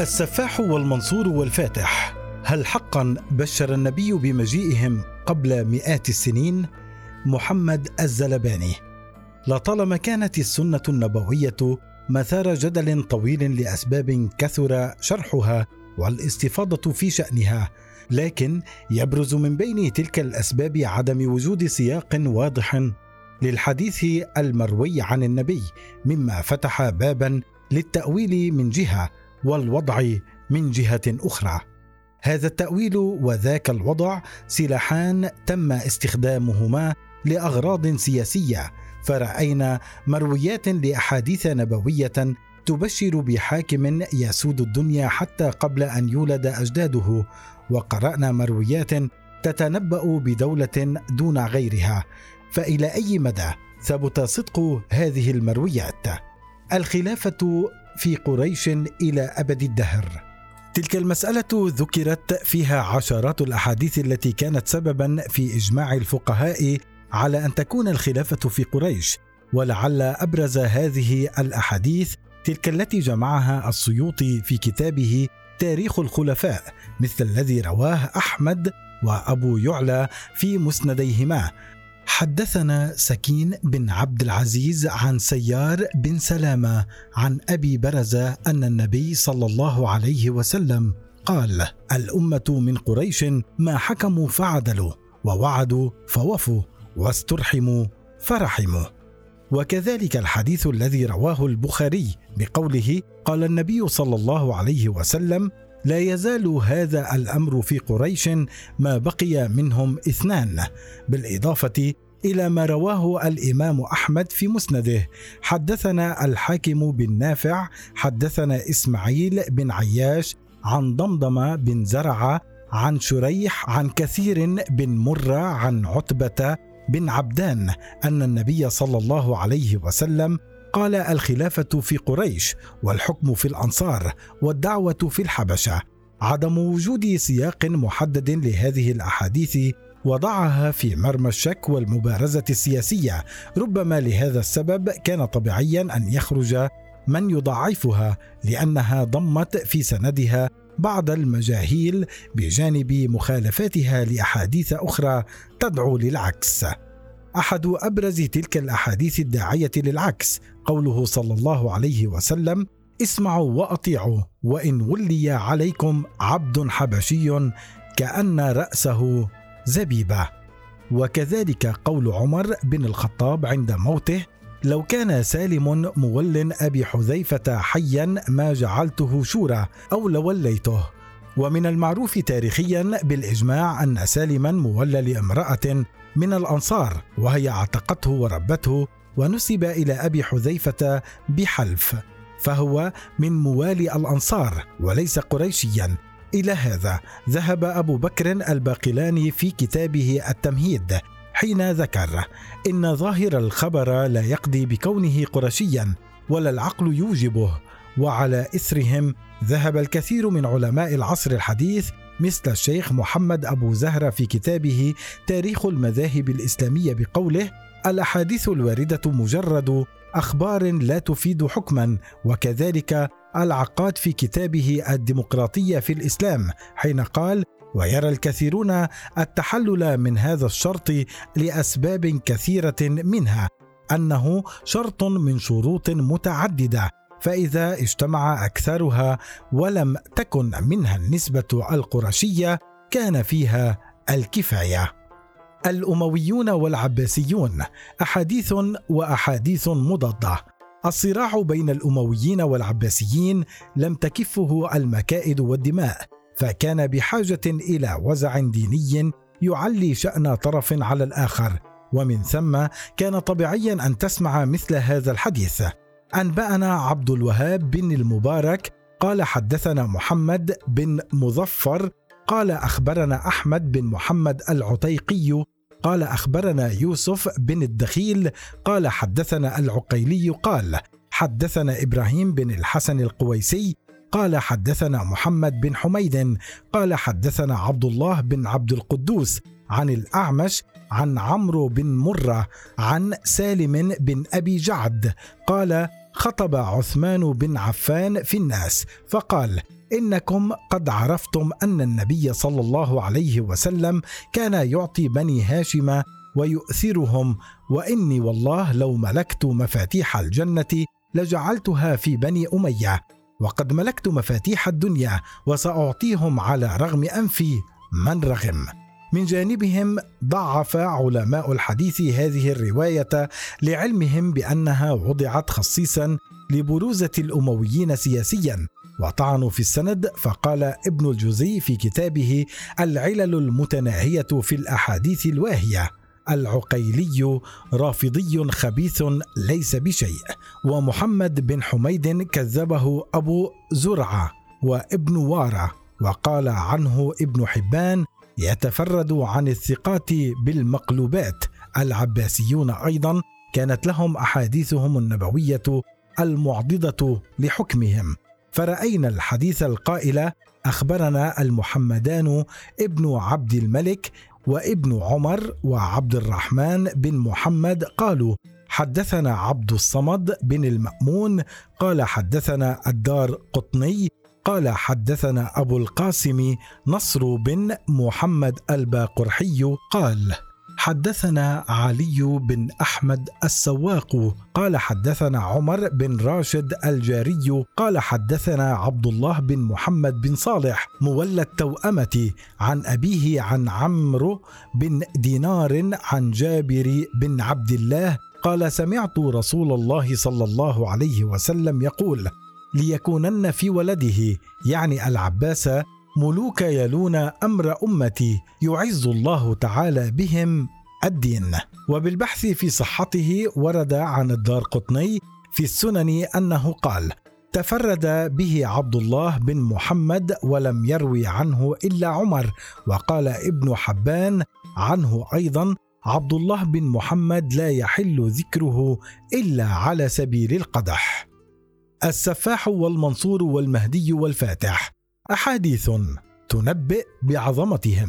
السفاح والمنصور والفاتح. هل حقا بشر النبي بمجيئهم قبل مئات السنين؟ محمد الزلباني. لطالما كانت السنة النبوية مثار جدل طويل لأسباب كثر شرحها والاستفاضة في شأنها لكن يبرز من بين تلك الأسباب عدم وجود سياق واضح للحديث المروي عن النبي مما فتح بابا للتأويل من جهة والوضع من جهة أخرى. هذا التأويل وذاك الوضع سلاحان تم استخدامهما لأغراض سياسية. فرأينا مرويات لأحاديث نبوية تبشر بحاكم يسود الدنيا حتى قبل أن يولد أجداده. وقرأنا مرويات تتنبأ بدولة دون غيرها. فإلى أي مدى ثبت صدق هذه المرويات؟ الخلافة في قريش إلى أبد الدهر. تلك المسألة ذكرت فيها عشرات الأحاديث التي كانت سببا في إجماع الفقهاء على أن تكون الخلافة في قريش ولعل أبرز هذه الأحاديث تلك التي جمعها السيوطي في كتابه تاريخ الخلفاء مثل الذي رواه أحمد وأبو يعلى في مسنديهما. حدثنا سكين بن عبد العزيز عن سيار بن سلامة عن أبي برزة أن النبي صلى الله عليه وسلم قال الأمة من قريش ما حكموا فعدلوا ووعدوا فوفوا واسترحموا فرحموا. وكذلك الحديث الذي رواه البخاري بقوله قال النبي صلى الله عليه وسلم لا يزال هذا الأمر في قريش ما بقي منهم اثنان بالإضافة إلى ما رواه الإمام أحمد في مسنده. حدثنا الحاكم بن نافع حدثنا إسماعيل بن عياش عن ضمضم بن زرعة عن شريح عن كثير بن مرة عن عتبة بن عبدان أن النبي صلى الله عليه وسلم قال الخلافة في قريش والحكم في الأنصار والدعوة في الحبشة عدم وجود سياق محدد لهذه الأحاديث وضعها في مرمى الشك والمبارزة السياسية. ربما لهذا السبب كان طبيعيا أن يخرج من يضعفها لأنها ضمت في سندها بعض المجاهيل بجانب مخالفاتها لأحاديث أخرى تدعو للعكس. أحد أبرز تلك الأحاديث الداعية للعكس قوله صلى الله عليه وسلم اسمعوا وأطيعوا وإن ولي عليكم عبد حبشي كأن رأسه زبيبة. وكذلك قول عمر بن الخطاب عند موته لو كان سالم مول أبي حذيفة حيا ما جعلته شورى أو لوليته. ومن المعروف تاريخيا بالإجماع أن سالما مولى لامرأة من الأنصار وهي اعتقته وربته ونسب إلى أبي حذيفة بحلف فهو من موالي الأنصار وليس قريشيا. إلى هذا ذهب أبو بكر الباقلاني في كتابه التمهيد حين ذكر إن ظاهر الخبر لا يقضي بكونه قرشيا ولا العقل يوجبه. وعلى إثرهم ذهب الكثير من علماء العصر الحديث مثل الشيخ محمد أبو زهرة في كتابه تاريخ المذاهب الإسلامية بقوله الأحاديث الواردة مجرد أخبار لا تفيد حكما وكذلك العقاد في كتابه الديمقراطية في الإسلام حين قال ويرى الكثيرون التحلل من هذا الشرط لأسباب كثيرة منها أنه شرط من شروط متعددة فإذا اجتمع أكثرها ولم تكن منها النسبة القرشية كان فيها الكفاية. الأمويون والعباسيون أحاديث وأحاديث مضادة. الصراع بين الأمويين والعباسيين لم تكفه المكائد والدماء فكان بحاجة إلى وزع ديني يعلي شأن طرف على الآخر. ومن ثم كان طبيعيا أن تسمع مثل هذا الحديث. انبانا عبد الوهاب بن المبارك قال حدثنا محمد بن مظفر قال أخبرنا أحمد بن محمد العتيقي قال أخبرنا يوسف بن الدخيل قال حدثنا العقيلي قال حدثنا إبراهيم بن الحسن القويسي قال حدثنا محمد بن حميد قال حدثنا عبد الله بن عبد القدوس عن الأعمش عن عمرو بن مرة عن سالم بن أبي جعد قال خطب عثمان بن عفان في الناس فقال إنكم قد عرفتم أن النبي صلى الله عليه وسلم كان يعطي بني هاشم ويؤثرهم وإني والله لو ملكت مفاتيح الجنة لجعلتها في بني أمية وقد ملكت مفاتيح الدنيا وسأعطيهم على رغم أنفي من رغم. من جانبهم ضعف علماء الحديث هذه الرواية لعلمهم بأنها وضعت خصيصا لبروزة الأمويين سياسيا. وطعنوا في السند فقال ابن الجوزي في كتابه العلل المتناهية في الأحاديث الواهية العقيلي رافضي خبيث ليس بشيء ومحمد بن حميد كذبه أبو زرعة وابن وارة وقال عنه ابن حبان يتفرد عن الثقات بالمقلوبات. العباسيون أيضا كانت لهم أحاديثهم النبوية المعضدة لحكمهم. فرأينا الحديث القائل أخبرنا المحمدان ابن عبد الملك وابن عمر وعبد الرحمن بن محمد قالوا حدثنا عبد الصمد بن المأمون قال حدثنا الدار قطني قال حدثنا أبو القاسم نصر بن محمد الباقرحي قال حدثنا علي بن أحمد السواق قال حدثنا عمر بن راشد الجاري قال حدثنا عبد الله بن محمد بن صالح مولى التوأمة عن أبيه عن عمرو بن دينار عن جابر بن عبد الله قال سمعت رسول الله صلى الله عليه وسلم يقول ليكونن في ولده يعني العباس ملوك يلون أمر أمتي يعز الله تعالى بهم الدين. وبالبحث في صحته ورد عن الدار قطني في السنن أنه قال تفرد به عبد الله بن محمد ولم يروي عنه إلا عمر وقال ابن حبان عنه أيضا عبد الله بن محمد لا يحل ذكره إلا على سبيل القدح. السفاح والمنصور والمهدي والفاتح. أحاديث تنبئ بعظمتهم.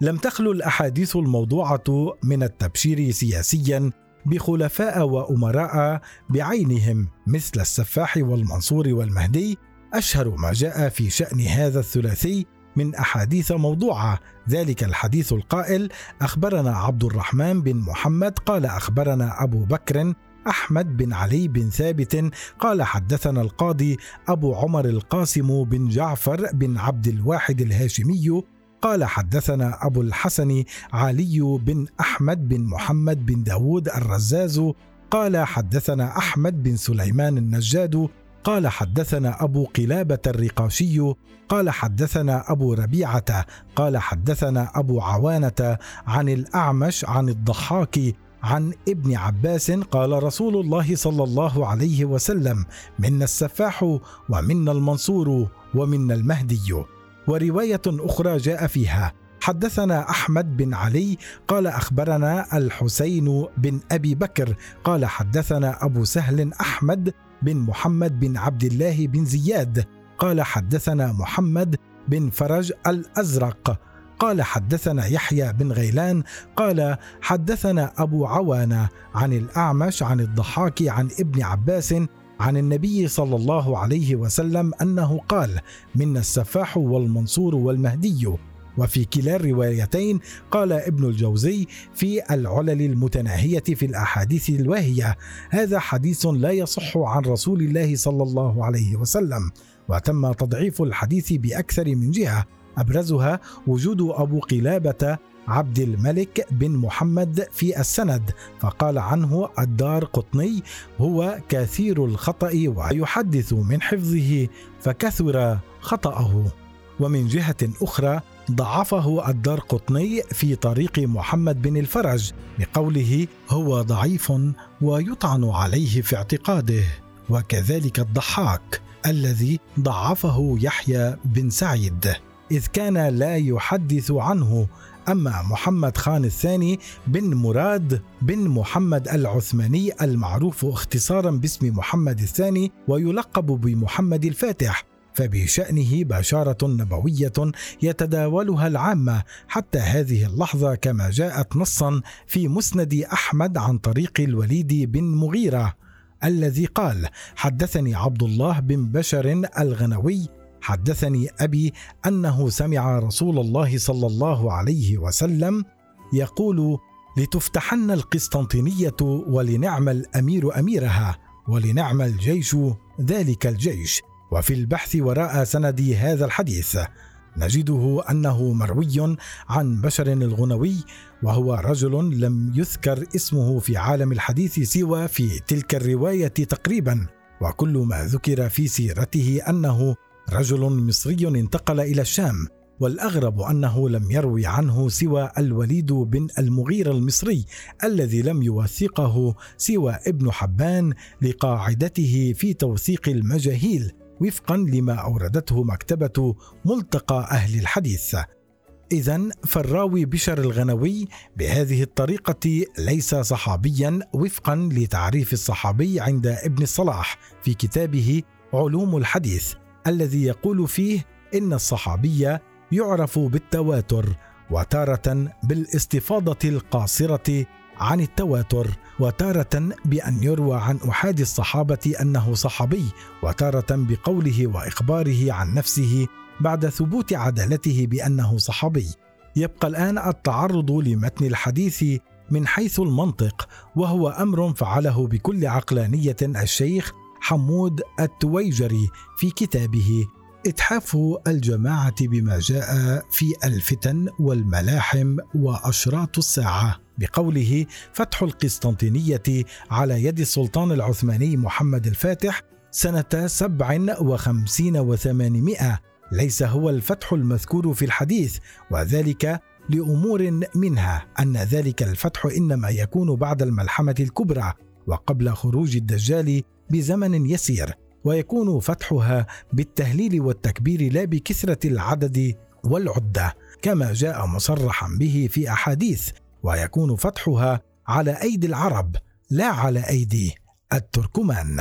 لم تخلو الأحاديث الموضوعة من التبشير سياسيا بخلفاء وأمراء بعينهم مثل السفاح والمنصور والمهدي. أشهر ما جاء في شأن هذا الثلاثي من أحاديث موضوعة. ذلك الحديث القائل أخبرنا عبد الرحمن بن محمد قال أخبرنا أبو بكر أحمد بن علي بن ثابت قال حدثنا القاضي أبو عمر القاسم بن جعفر بن عبد الواحد الهاشمي قال حدثنا أبو الحسن علي بن أحمد بن محمد بن داود الرزاز قال حدثنا أحمد بن سليمان النجاد قال حدثنا أبو قلابة الرقاشي قال حدثنا أبو ربيعة قال حدثنا أبو عوانة عن الأعمش عن الضحاك عن ابن عباس قال رسول الله صلى الله عليه وسلم منا السفاح ومنا المنصور ومنا المهدي. ورواية أخرى جاء فيها حدثنا أحمد بن علي قال أخبرنا الحسين بن أبي بكر قال حدثنا أبو سهل أحمد بن محمد بن عبد الله بن زياد قال حدثنا محمد بن فرج الأزرق قال حدثنا يحيى بن غيلان قال حدثنا أبو عوانة عن الأعمش عن الضحاك عن ابن عباس عن النبي صلى الله عليه وسلم أنه قال منا السفاح والمنصور والمهدي. وفي كلا الروايتين قال ابن الجوزي في العلل المتناهية في الأحاديث الواهية هذا حديث لا يصح عن رسول الله صلى الله عليه وسلم وتم تضعيف الحديث بأكثر من جهة أبرزها وجود أبو قلابة عبد الملك بن محمد في السند فقال عنه الدار قطني هو كثير الخطأ ويحدث من حفظه فكثر خطأه. ومن جهة أخرى ضعفه الدار قطني في طريق محمد بن الفرج بقوله هو ضعيف ويطعن عليه في اعتقاده. وكذلك الضحاك الذي ضعفه يحيى بن سعيد. إذ كان لا يحدث عنه أما محمد خان الثاني بن مراد بن محمد العثماني المعروف اختصارا باسم محمد الثاني ويلقب بمحمد الفاتح فبشأنه بشارة نبوية يتداولها العامة حتى هذه اللحظة كما جاءت نصا في مسند أحمد عن طريق الوليد بن مغيرة الذي قال حدثني عبد الله بن بشر الغنوي حدثني أبي أنه سمع رسول الله صلى الله عليه وسلم يقول لتفتحن القسطنطينية ولنعم الأمير أميرها ولنعم الجيش ذلك الجيش وفي البحث وراء سند هذا الحديث نجده أنه مروي عن بشر الغنوي وهو رجل لم يذكر اسمه في عالم الحديث سوى في تلك الرواية تقريبا وكل ما ذكر في سيرته أنه رجل مصري انتقل إلى الشام والأغرب أنه لم يروي عنه سوى الوليد بن المغيرة المصري الذي لم يوثقه سوى ابن حبان لقاعدته في توثيق المجاهيل وفقا لما أوردته مكتبة ملتقى أهل الحديث. إذا فالراوي بشر الغنوي بهذه الطريقة ليس صحابيا وفقا لتعريف الصحابي عند ابن الصلاح في كتابه علوم الحديث. الذي يقول فيه إن الصحابي يعرف بالتواتر وتارة بالاستفاضة القاصرة عن التواتر وتارة بأن يروى عن أحد الصحابة أنه صحابي وتارة بقوله وإخباره عن نفسه بعد ثبوت عدالته بأنه صحابي. يبقى الآن التعرض لمتن الحديث من حيث المنطق وهو أمر فعله بكل عقلانية الشيخ حمود التويجري في كتابه إتحاف الجماعة بما جاء في الفتن والملاحم وأشراط الساعة بقوله فتح القسطنطينية على يد السلطان العثماني محمد الفاتح سنة سبع وخمسين وثمانمائة ليس هو الفتح المذكور في الحديث وذلك لأمور منها أن ذلك الفتح إنما يكون بعد الملحمة الكبرى وقبل خروج الدجال بزمن يسير ويكون فتحها بالتهليل والتكبير لا بكثرة العدد والعدة كما جاء مصرحا به في أحاديث ويكون فتحها على أيدي العرب لا على أيدي التركمان.